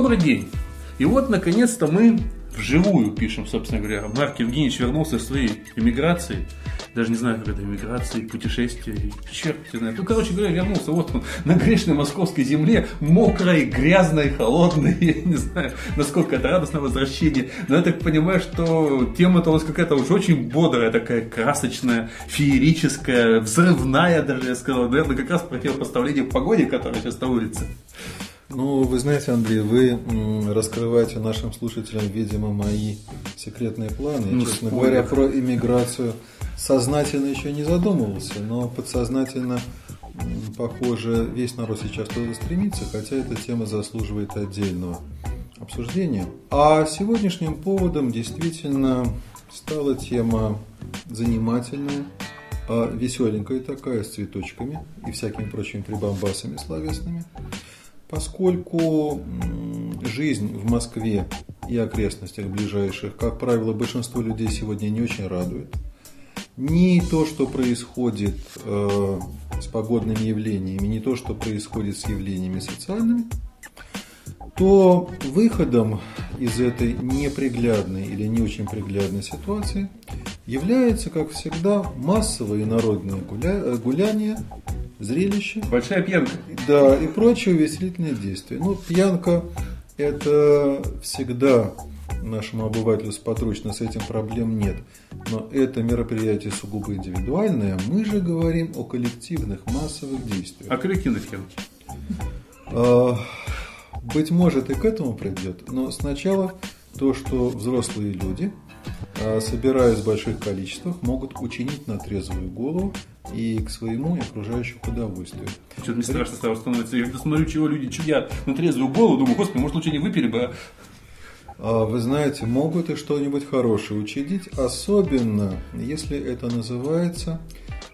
Добрый день. И вот, наконец-то, мы вживую пишем, собственно говоря. Марк Евгеньевич вернулся из своей эмиграции. Даже не знаю, как это эмиграции, путешествия, черт не знает. Ну, короче говоря, вернулся вот он на грешной московской земле, мокрой, грязной, холодной. Я не знаю, насколько это радостное возвращение. Но я так понимаю, что тема-то у нас какая-то уже очень бодрая, такая красочная, феерическая, взрывная даже, я сказал. Наверное, как раз противопоставление погоде, которая сейчас на улице. Ну, вы знаете, Андрей, вы раскрываете нашим слушателям, видимо, мои секретные планы. Ну, честно говоря, про иммиграцию сознательно еще не задумывался, но подсознательно, похоже, весь народ сейчас туда стремится, хотя эта тема заслуживает отдельного обсуждения. А сегодняшним поводом действительно стала тема занимательная, а веселенькая такая, с цветочками и всякими прочими прибамбасами словесными – Поскольку жизнь в Москве и окрестностях ближайших, как правило, большинство людей сегодня не очень радует. Ни то, что происходит э, с погодными явлениями, не то, что происходит с явлениями социальными, то выходом из этой неприглядной или не очень приглядной ситуации является, как всегда, массовое и народное гуля... гуляние зрелище. Большая пьянка. Да, и прочие увеселительные действия. Ну, пьянка – это всегда нашему обывателю сподручно, с этим проблем нет. Но это мероприятие сугубо индивидуальное. Мы же говорим о коллективных массовых действиях. О коллективных пьянке. А, быть может и к этому придет, но сначала то, что взрослые люди, а, собираясь в больших количествах, могут учинить на трезвую голову и к своему и окружающему удовольствию. Что-то мне страшно стало становиться. Я смотрю, чего люди чудят на трезвую голову, думаю, господи, может лучше не выпили бы, а а вы знаете, могут и что-нибудь хорошее учредить, особенно если это называется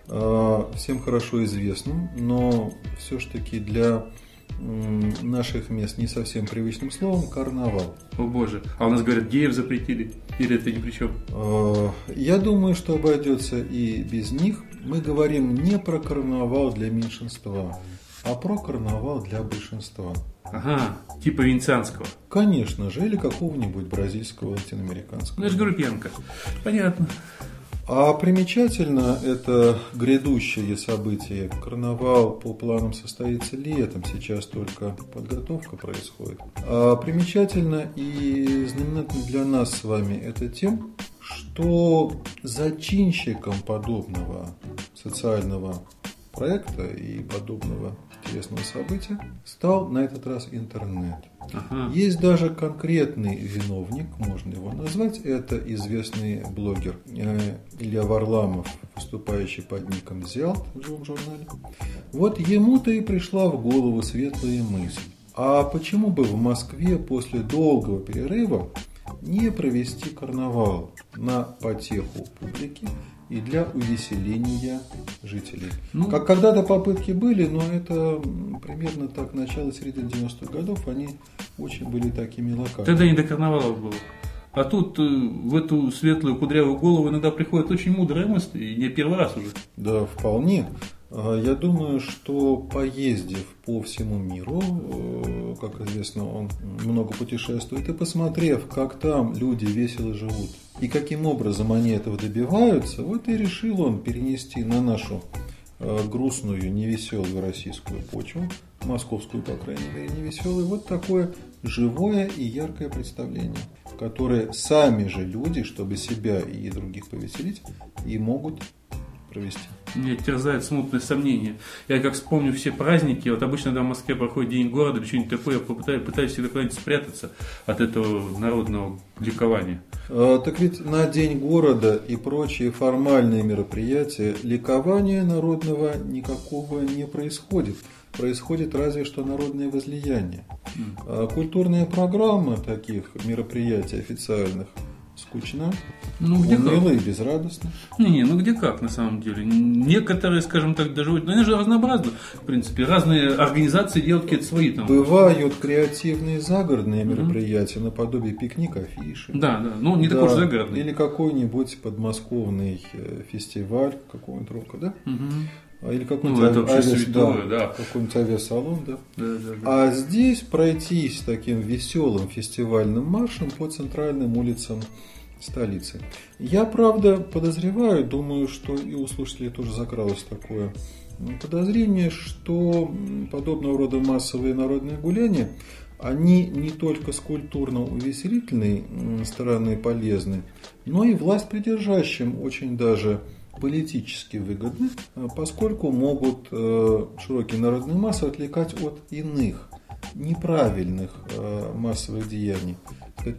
э, всем хорошо известным, но все-таки для наших мест не совсем привычным словом карнавал. О боже, а у нас говорят, геев запретили, или это ни при чем? А, я думаю, что обойдется и без них. Мы говорим не про карнавал для меньшинства, а про карнавал для большинства. Ага, типа венецианского. Конечно же, или какого-нибудь бразильского, латиноамериканского. Ну, же говорю пьянка. Понятно. А примечательно это грядущее событие. Карнавал по планам состоится летом, сейчас только подготовка происходит. А примечательно и знаменательно для нас с вами это тем, что зачинщиком подобного социального проекта и подобного интересного события стал на этот раз интернет. Ага. Есть даже конкретный виновник, можно его назвать, это известный блогер э, Илья Варламов, выступающий под ником Зиалт в живом журнале. Вот ему-то и пришла в голову светлая мысль. А почему бы в Москве после долгого перерыва не провести карнавал на потеху публики и для увеселения жителей. Ну, как когда-то попытки были, но это примерно так, начало середины 90-х годов, они очень были такими локальными. Тогда не до карнавалов было. А тут э, в эту светлую кудрявую голову иногда приходят очень мудрые мысли, и не первый раз уже. Да, вполне. А, я думаю, что поездив по всему миру, э, как известно, он много путешествует, и посмотрев, как там люди весело живут, и каким образом они этого добиваются, вот и решил он перенести на нашу э, грустную, невеселую российскую почву, московскую, по крайней мере, невеселую, вот такое живое и яркое представление, которое сами же люди, чтобы себя и других повеселить, и могут провести. Меня терзает смутное сомнение. Я как вспомню все праздники, вот обычно когда в Москве проходит День города или что-нибудь такое, я попытаюсь, пытаюсь всегда куда-нибудь спрятаться от этого народного ликования. А, так ведь на День города и прочие формальные мероприятия ликования народного никакого не происходит. Происходит разве что народное возлияние. Mm. Культурная программа таких мероприятий официальных – скучно, ну, где уныло как? и безрадостно. Не-не, ну где как на самом деле. Некоторые, скажем так, даже, ну они же разнообразны, в принципе. Разные организации делают какие-то свои там. Бывают креативные загородные мероприятия, mm-hmm. наподобие пикник афиши. Да, да, ну не да, такой же загородный. Или какой-нибудь подмосковный э, фестиваль какого-нибудь рока, да? Mm-hmm. А, или какой-нибудь ну, это авиас, святое, да, да. какой-нибудь авиасалон, да? Да, да, да. А здесь пройтись таким веселым фестивальным маршем по центральным улицам столицы. Я, правда, подозреваю, думаю, что и у слушателей тоже закралось такое подозрение, что подобного рода массовые народные гуляния, они не только с культурно-увеселительной стороны полезны, но и власть придержащим очень даже политически выгодны, поскольку могут э, широкие народные массы отвлекать от иных неправильных э, массовых деяний.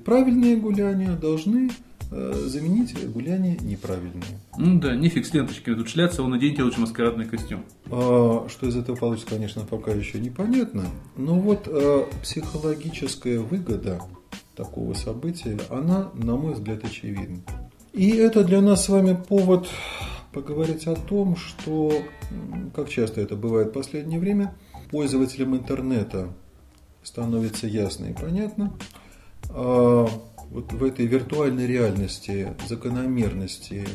Правильные гуляния должны Э, заменить гуляние неправильные. Ну да, нефиг с ленточками тут шляться, он наденьте лучше маскарадный костюм. А, что из этого получится, конечно, пока еще непонятно. Но вот а, психологическая выгода такого события, она, на мой взгляд, очевидна. И это для нас с вами повод поговорить о том, что, как часто это бывает в последнее время, пользователям интернета становится ясно и понятно, а, вот в этой виртуальной реальности, закономерности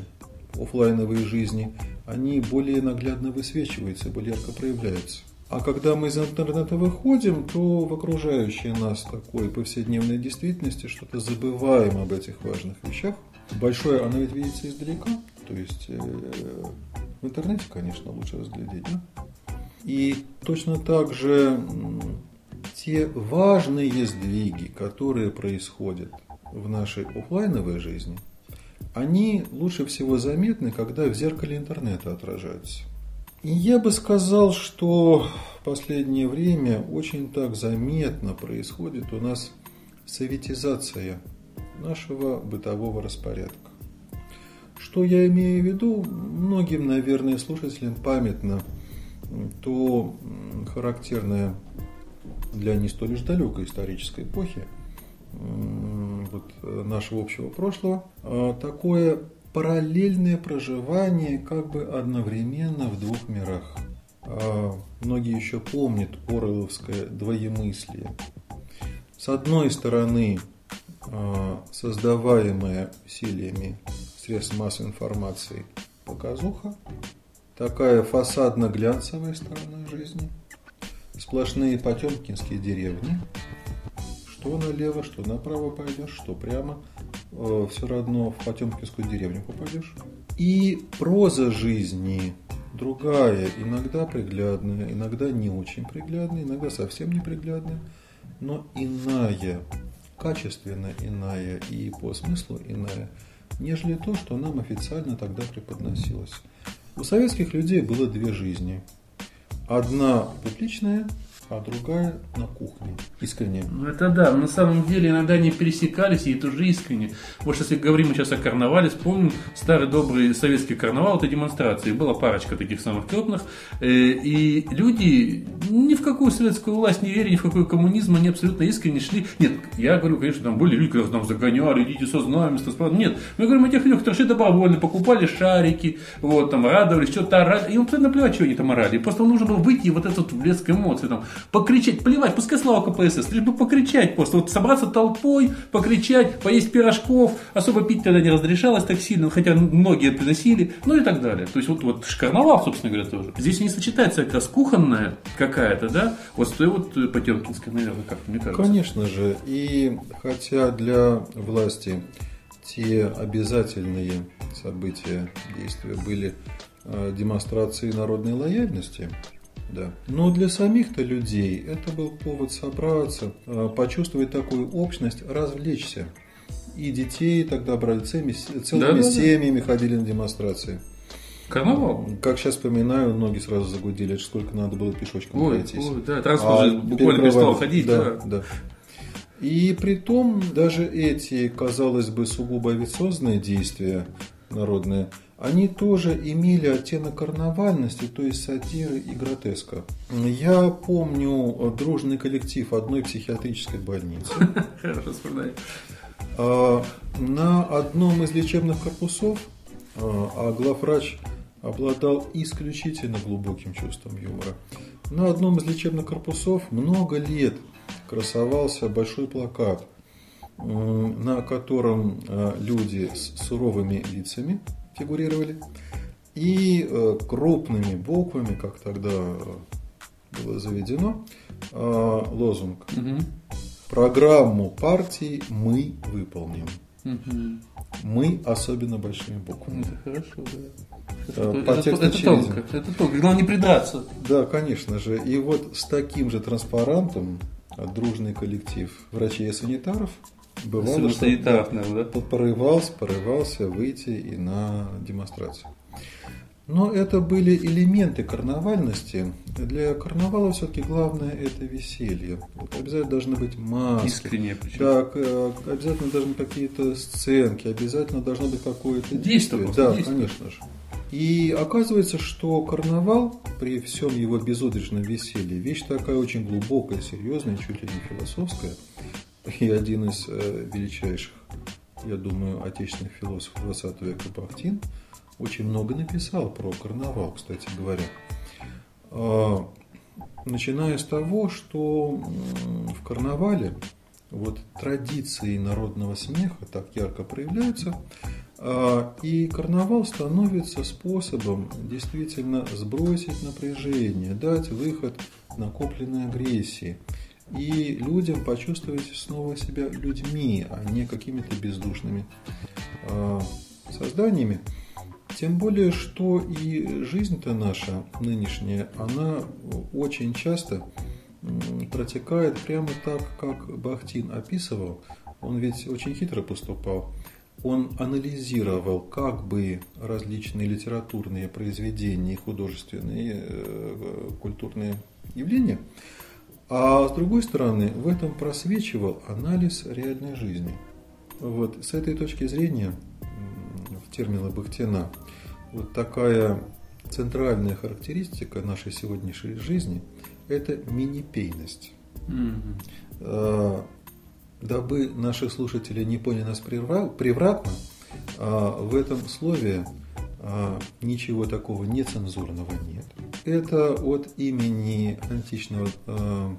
офлайновой жизни, они более наглядно высвечиваются, более ярко проявляются. А когда мы из интернета выходим, то в окружающей нас такой повседневной действительности что-то забываем об этих важных вещах. Большое оно ведь видится издалека, то есть э, в интернете, конечно, лучше разглядеть. Да? И точно так же те важные сдвиги, которые происходят в нашей офлайновой жизни, они лучше всего заметны, когда в зеркале интернета отражаются. И я бы сказал, что в последнее время очень так заметно происходит у нас советизация нашего бытового распорядка. Что я имею в виду? Многим, наверное, слушателям памятно то характерное для не столь уж далекой исторической эпохи вот, э, нашего общего прошлого, а, такое параллельное проживание как бы одновременно в двух мирах. А, многие еще помнят Орловское двоемыслие. С одной стороны, создаваемая усилиями средств массовой информации показуха, такая фасадно-глянцевая сторона жизни, сплошные потемкинские деревни – что налево, что направо пойдешь, что прямо, э, все равно в Потемкинскую деревню попадешь. И проза жизни другая, иногда приглядная, иногда не очень приглядная, иногда совсем неприглядная, но иная, качественно иная и по смыслу иная, нежели то, что нам официально тогда преподносилось. У советских людей было две жизни. Одна публичная, а другая на кухне. Искренне. Ну это да, на самом деле иногда они пересекались, и это уже искренне. Вот если говорим мы сейчас о карнавале, вспомним старый добрый советский карнавал, это демонстрации. Была парочка таких самых крупных, э, и люди ни в какую советскую власть не верили, ни в какой коммунизм, они абсолютно искренне шли. Нет, я говорю, конечно, там были люди, которые нам загоняли, идите со знамя, Нет, мы говорим о тех людях, которые шли добровольно, покупали шарики, вот, там, радовались, что-то орали. Им абсолютно плевать, что они там орали. Просто нужно было выйти и вот этот блеск эмоций, там, покричать, плевать, пускай слава КПСС, лишь бы покричать просто, вот собраться толпой, покричать, поесть пирожков, особо пить тогда не разрешалось так сильно, хотя многие приносили, ну и так далее. То есть вот, вот карнавал, собственно говоря, тоже. Здесь не сочетается как раз кухонная какая-то, да, вот с той вот Потемкинской, наверное, как мне кажется. Конечно же, и хотя для власти те обязательные события, действия были э, демонстрации народной лояльности, да. Но для самих-то людей это был повод собраться, а, почувствовать такую общность, развлечься. И детей тогда брали целыми, целыми да, семьями да. ходили на демонстрации. Карнавал? Как сейчас вспоминаю, ноги сразу загудели, сколько надо было пешочком ой, пройтись. Ой, да, транспорт а, буквально перестал ходить. Да, да. да. И при том даже эти, казалось бы, сугубо авиационные действия народные, они тоже имели оттенок карнавальности, то есть сатиры и гротеска. Я помню дружный коллектив одной психиатрической больницы. А, на одном из лечебных корпусов а, а главврач обладал исключительно глубоким чувством юмора. На одном из лечебных корпусов много лет красовался большой плакат, на котором а, люди с суровыми лицами фигурировали. И э, крупными буквами, как тогда было заведено, лозунг. Угу. Программу партии мы выполним. Угу. Мы особенно большими буквами. Это хорошо, да. По это, это, это тонко, это тонко. Главное не придраться. Да, конечно же. И вот с таким же транспарантом дружный коллектив врачей и санитаров бывало, что санитаров, наверное, да? порывался, порывался выйти и на демонстрацию. Но это были элементы карнавальности. Для карнавала все-таки главное это веселье. Обязательно должны быть маски. Искреннее причем. Э, обязательно должны какие-то сценки, обязательно должно быть какое-то действие. действие. Да, действие. конечно же. И оказывается, что карнавал при всем его безудержном веселье вещь такая очень глубокая, серьезная, чуть ли не философская. И один из э, величайших, я думаю, отечественных философов 20 века Бахтин очень много написал про карнавал, кстати говоря. А, начиная с того, что в карнавале вот традиции народного смеха так ярко проявляются, а, и карнавал становится способом действительно сбросить напряжение, дать выход накопленной агрессии. И людям почувствовать снова себя людьми, а не какими-то бездушными а, созданиями. Тем более, что и жизнь-то наша нынешняя, она очень часто протекает прямо так, как Бахтин описывал. Он ведь очень хитро поступал он анализировал, как бы различные литературные произведения, художественные, э, культурные явления, а с другой стороны, в этом просвечивал анализ реальной жизни. Вот с этой точки зрения, в терминах Бахтина, вот такая центральная характеристика нашей сегодняшней жизни – это минипейность. Mm-hmm дабы наши слушатели не поняли нас превратно, а, в этом слове ничего такого нецензурного нет. Это от имени античного а,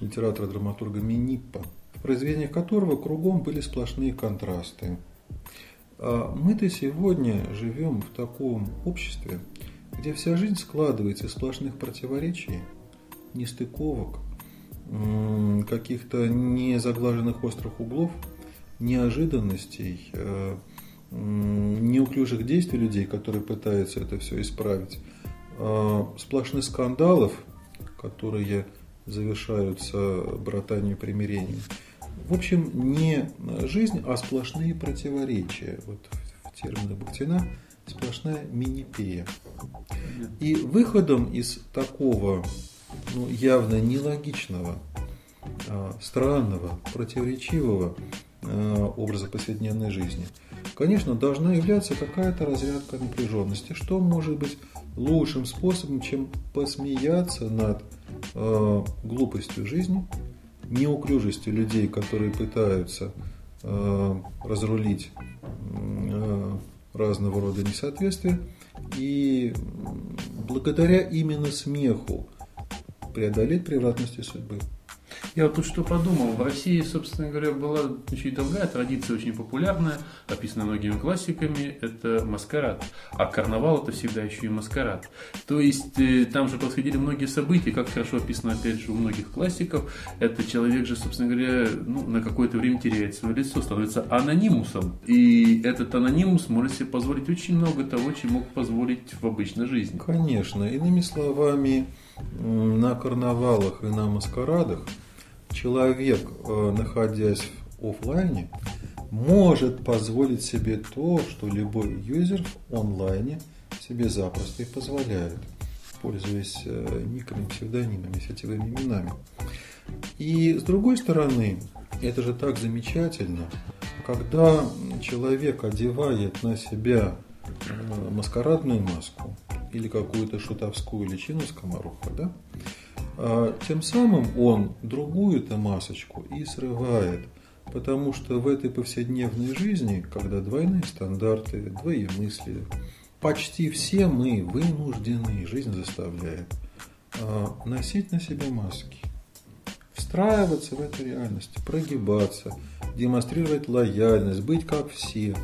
литератора-драматурга Миниппа, в произведениях которого кругом были сплошные контрасты. Мы-то сегодня живем в таком обществе, где вся жизнь складывается из сплошных противоречий, нестыковок, каких-то незаглаженных острых углов, неожиданностей, неуклюжих действий людей, которые пытаются это все исправить, э, сплошных скандалов, которые завершаются братанием и примирением. В общем, не жизнь, а сплошные противоречия. Вот в терминах Бахтина сплошная минипея. И выходом из такого ну, явно нелогичного, а, странного, противоречивого а, образа повседневной жизни, конечно, должна являться какая-то разрядка напряженности. Что может быть лучшим способом, чем посмеяться над э, глупостью жизни, неуклюжестью людей, которые пытаются э, разрулить э, разного рода несоответствия, и благодаря именно смеху преодолеть превратности судьбы. Я вот тут что подумал. В России, собственно говоря, была очень другая традиция, очень популярная, описанная многими классиками, это маскарад. А карнавал это всегда еще и маскарад. То есть э, там же происходили многие события, как хорошо описано опять же у многих классиков. Это человек же, собственно говоря, ну, на какое-то время теряет свое лицо, становится анонимусом. И этот анонимус может себе позволить очень много того, чем мог позволить в обычной жизни. Конечно. Иными словами, на карнавалах и на маскарадах человек, э, находясь в офлайне, может позволить себе то, что любой юзер в онлайне себе запросто и позволяет, пользуясь э, никами, псевдонимами, сетевыми именами. И с другой стороны, это же так замечательно, когда человек одевает на себя э, маскарадную маску или какую-то шутовскую личину скомороха, да, тем самым он другую-то масочку и срывает. Потому что в этой повседневной жизни, когда двойные стандарты, двоемыслие, почти все мы вынуждены, жизнь заставляет, а, носить на себе маски, встраиваться в эту реальность, прогибаться, демонстрировать лояльность, быть как все.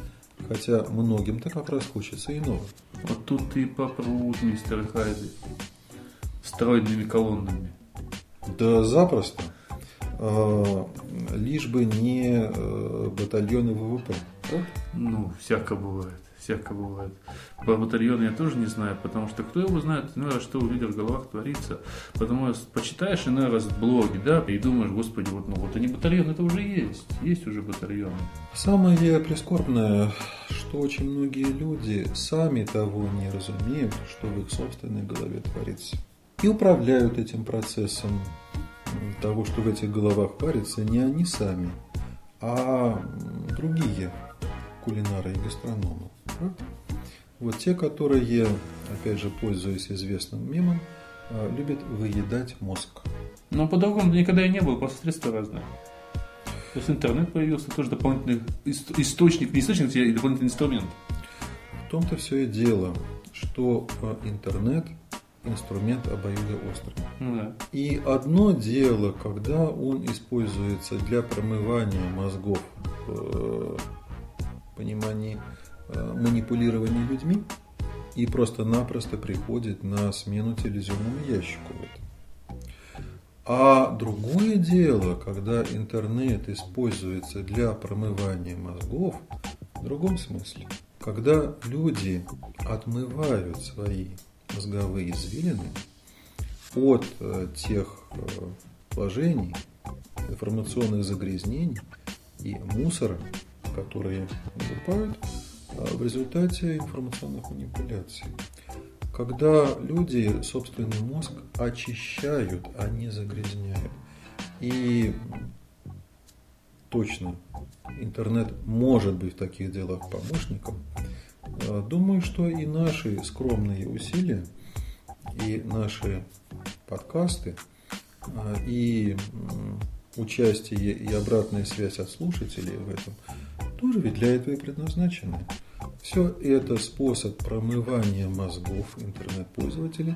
Хотя многим-то как раз хочется иного. Вот тут ты попрут, мистер Хайди. Стройными колоннами. Да запросто. А, лишь бы не э, батальоны ВВП. Ну, всяко бывает. Всяко бывает. Про батальон я тоже не знаю, потому что кто его знает, иной раз, что у людей в головах творится. Потому что почитаешь иной раз блоги, да, и думаешь, господи, вот, ну вот они батальон, это уже есть. Есть уже батальоны. Самое прискорбное, что очень многие люди сами того не разумеют, что в их собственной голове творится. И управляют этим процессом того, что в этих головах варится, не они сами, а другие кулинары и гастрономы. Вот те, которые, опять же, пользуясь известным мемом, а, любят выедать мозг. Но по-другому никогда и не было, просто средства разные. То есть интернет появился, тоже дополнительный источник, не источник, а дополнительный инструмент. В том-то все и дело, что а, интернет инструмент обоюдоострый. Ну, да. И одно дело, когда он используется для промывания мозгов в понимании Э, манипулирования людьми и просто-напросто приходит на смену телевизионному ящику. А другое дело, когда интернет используется для промывания мозгов в другом смысле. Когда люди отмывают свои мозговые извилины от э, тех э, вложений, информационных загрязнений и мусора, которые выкупают а в результате информационных манипуляций. Когда люди собственный мозг очищают, а не загрязняют. И точно интернет может быть в таких делах помощником. А, думаю, что и наши скромные усилия, и наши подкасты, а, и участие и обратная связь от слушателей в этом тоже ведь для этого и предназначены. Все это способ промывания мозгов интернет-пользователей,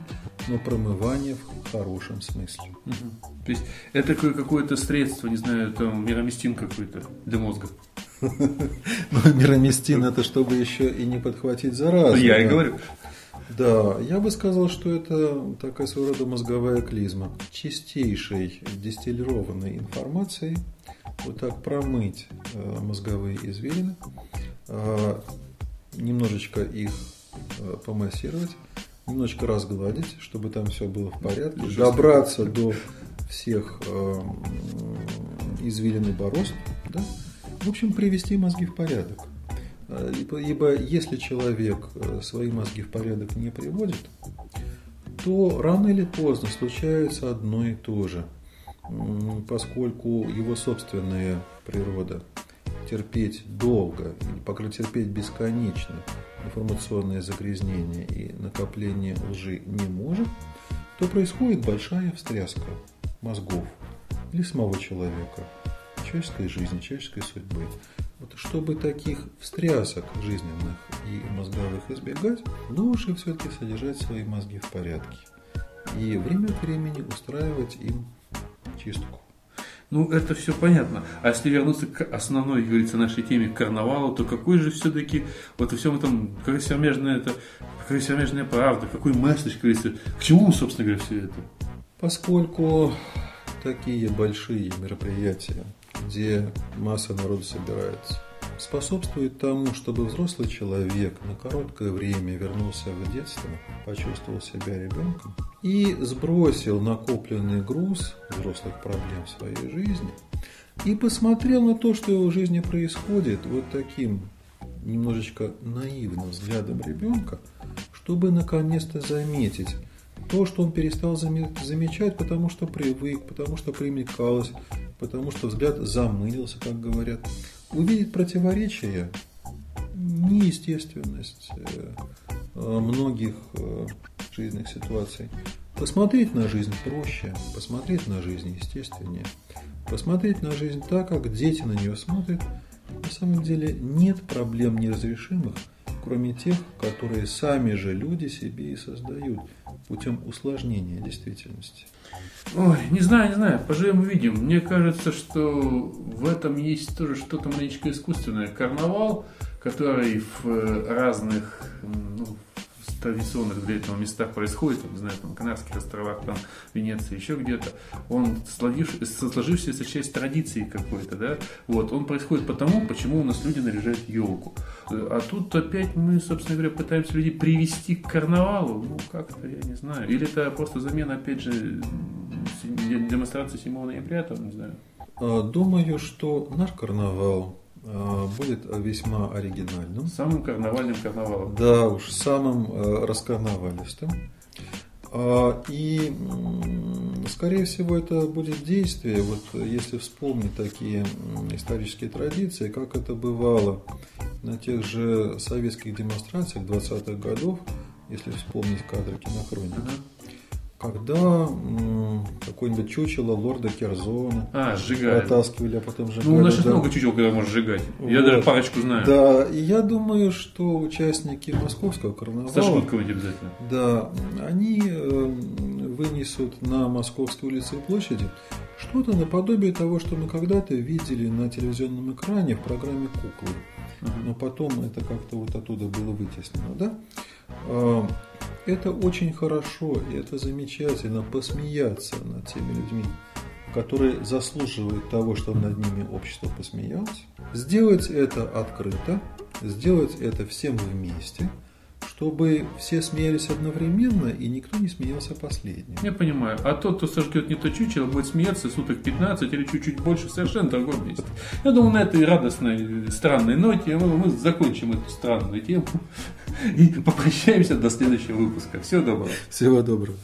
но промывание в хорошем смысле. Угу. То есть это какое-то средство, не знаю, там мироместин какой-то для мозга. Ну, мироместин это чтобы еще и не подхватить заразу. Я и говорю. Да, я бы сказал, что это такая своего рода мозговая клизма. Чистейшей дистиллированной информацией вот так промыть э, мозговые извилины, э, немножечко их э, помассировать, немножечко разгладить, чтобы там все было в порядке, добраться до всех извилин и борозд, да? В общем, привести мозги в порядок. Ибо, ибо если человек свои мозги в порядок не приводит, то рано или поздно случается одно и то же – поскольку его собственная природа терпеть долго, или пока терпеть бесконечно информационное загрязнение и накопление лжи не может, то происходит большая встряска мозгов или самого человека, человеческой жизни, человеческой судьбы. Вот чтобы таких встрясок жизненных и мозговых избегать, лучше все-таки содержать свои мозги в порядке и время от времени устраивать им чистку. Ну, это все понятно. А если вернуться к основной, как говорится, нашей теме, к карнавалу, то какой же все-таки вот во всем этом, какая всемежная, это, какая всемежная правда, какой месседж, как говорится, к чему, собственно говоря, все это? Поскольку такие большие мероприятия, где масса народа собирается, способствует тому, чтобы взрослый человек на короткое время вернулся в детство, почувствовал себя ребенком и сбросил накопленный груз взрослых проблем в своей жизни и посмотрел на то, что в его жизни происходит вот таким немножечко наивным взглядом ребенка, чтобы наконец-то заметить то, что он перестал замечать, потому что привык, потому что примекалось, потому что взгляд замылился, как говорят увидеть противоречия, неестественность э, многих э, жизненных ситуаций. Посмотреть на жизнь проще, посмотреть на жизнь естественнее, посмотреть на жизнь так, как дети на нее смотрят. На самом деле нет проблем неразрешимых, кроме тех, которые сами же люди себе и создают путем усложнения действительности. Ой, не знаю, не знаю, поживем увидим. Мне кажется, что в этом есть тоже что-то маленечко искусственное. Карнавал который в э, разных ну, традиционных для этого местах происходит, не знаю, там, Канарских островах, там, Венеции, еще где-то, он сложившаяся часть традиции какой-то, да, вот, он происходит потому, почему у нас люди наряжают елку. А тут опять мы, собственно говоря, пытаемся людей привести к карнавалу, ну, как-то, я не знаю, или это просто замена, опять же, демонстрации 7 ноября, там, не знаю. А, думаю, что наш карнавал будет весьма оригинальным. Самым карнавальным карнавалом. Да уж, самым э, раскарнавалистым. А, и, скорее всего, это будет действие, вот если вспомнить такие исторические традиции, как это бывало на тех же советских демонстрациях 20-х годов, если вспомнить кадры кинохроники. Uh-huh когда какое-нибудь чучело лорда Керзона а, сжигали. вытаскивали, а потом сжигали. Ну, у нас сейчас да. много чучел, когда можно сжигать. Вот. Я даже парочку знаю. Да, и я думаю, что участники московского карнавала... Сожгут кого-нибудь обязательно. Да, они э, вынесут на Московской улице и площади что-то наподобие того, что мы когда-то видели на телевизионном экране в программе «Куклы». Но потом это как-то вот оттуда было вытеснено, да? Это очень хорошо, и это замечательно, посмеяться над теми людьми, которые заслуживают того, чтобы над ними общество посмеялось. Сделать это открыто, сделать это всем вместе – чтобы все смеялись одновременно и никто не смеялся последним. Я понимаю. А тот, кто сожгет не то чучело, будет смеяться суток 15 или чуть-чуть больше, совершенно другом месте. Я думаю, на этой радостной, странной ноте мы, мы закончим эту странную тему и попрощаемся до следующего выпуска. Всего доброго. Всего доброго.